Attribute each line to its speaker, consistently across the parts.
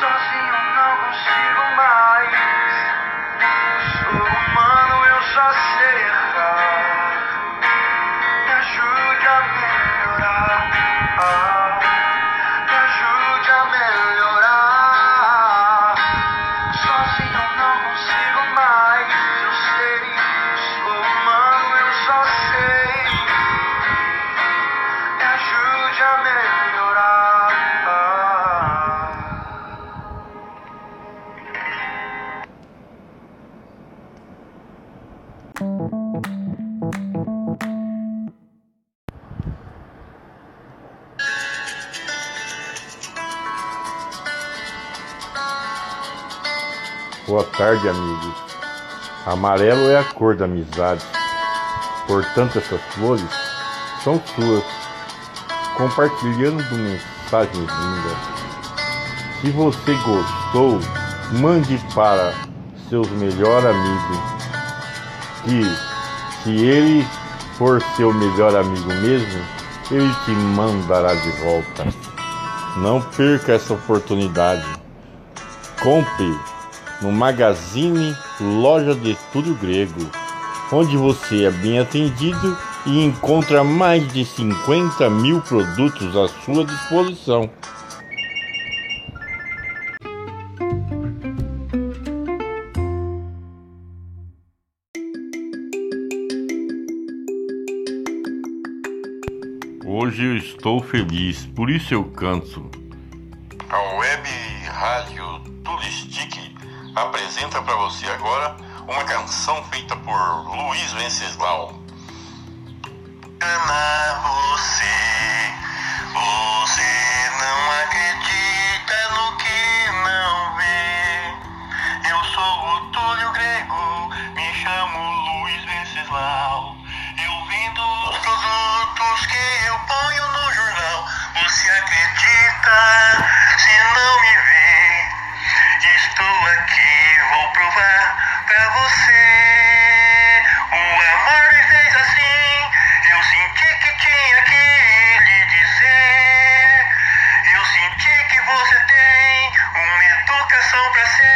Speaker 1: Sozinho não consigo mais. Sou humano, eu já sei. Boa tarde, amigos. Amarelo é a cor da amizade. Portanto, essas flores são suas. Compartilhando mensagens lindas. Se você gostou, mande para seus melhor amigos. Que se ele for seu melhor amigo mesmo, ele te mandará de volta. Não perca essa oportunidade. Compre no Magazine Loja de Estudo Grego, onde você é bem atendido e encontra mais de 50 mil produtos à sua disposição. Hoje eu estou feliz, por isso eu canto.
Speaker 2: A web rádio Turistic apresenta para você agora uma canção feita por Luiz Venceslau. Educação pra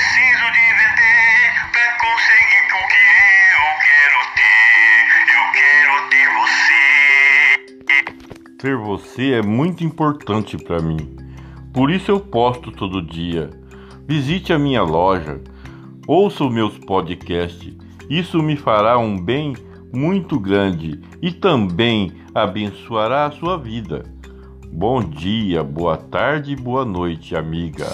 Speaker 2: preciso de vender pra conseguir o que eu quero ter. Eu quero ter você.
Speaker 1: Ter você é muito importante para mim. Por isso eu posto todo dia. Visite a minha loja, ouça os meus podcasts. Isso me fará um bem muito grande e também abençoará a sua vida. Bom dia, boa tarde e boa noite, amiga.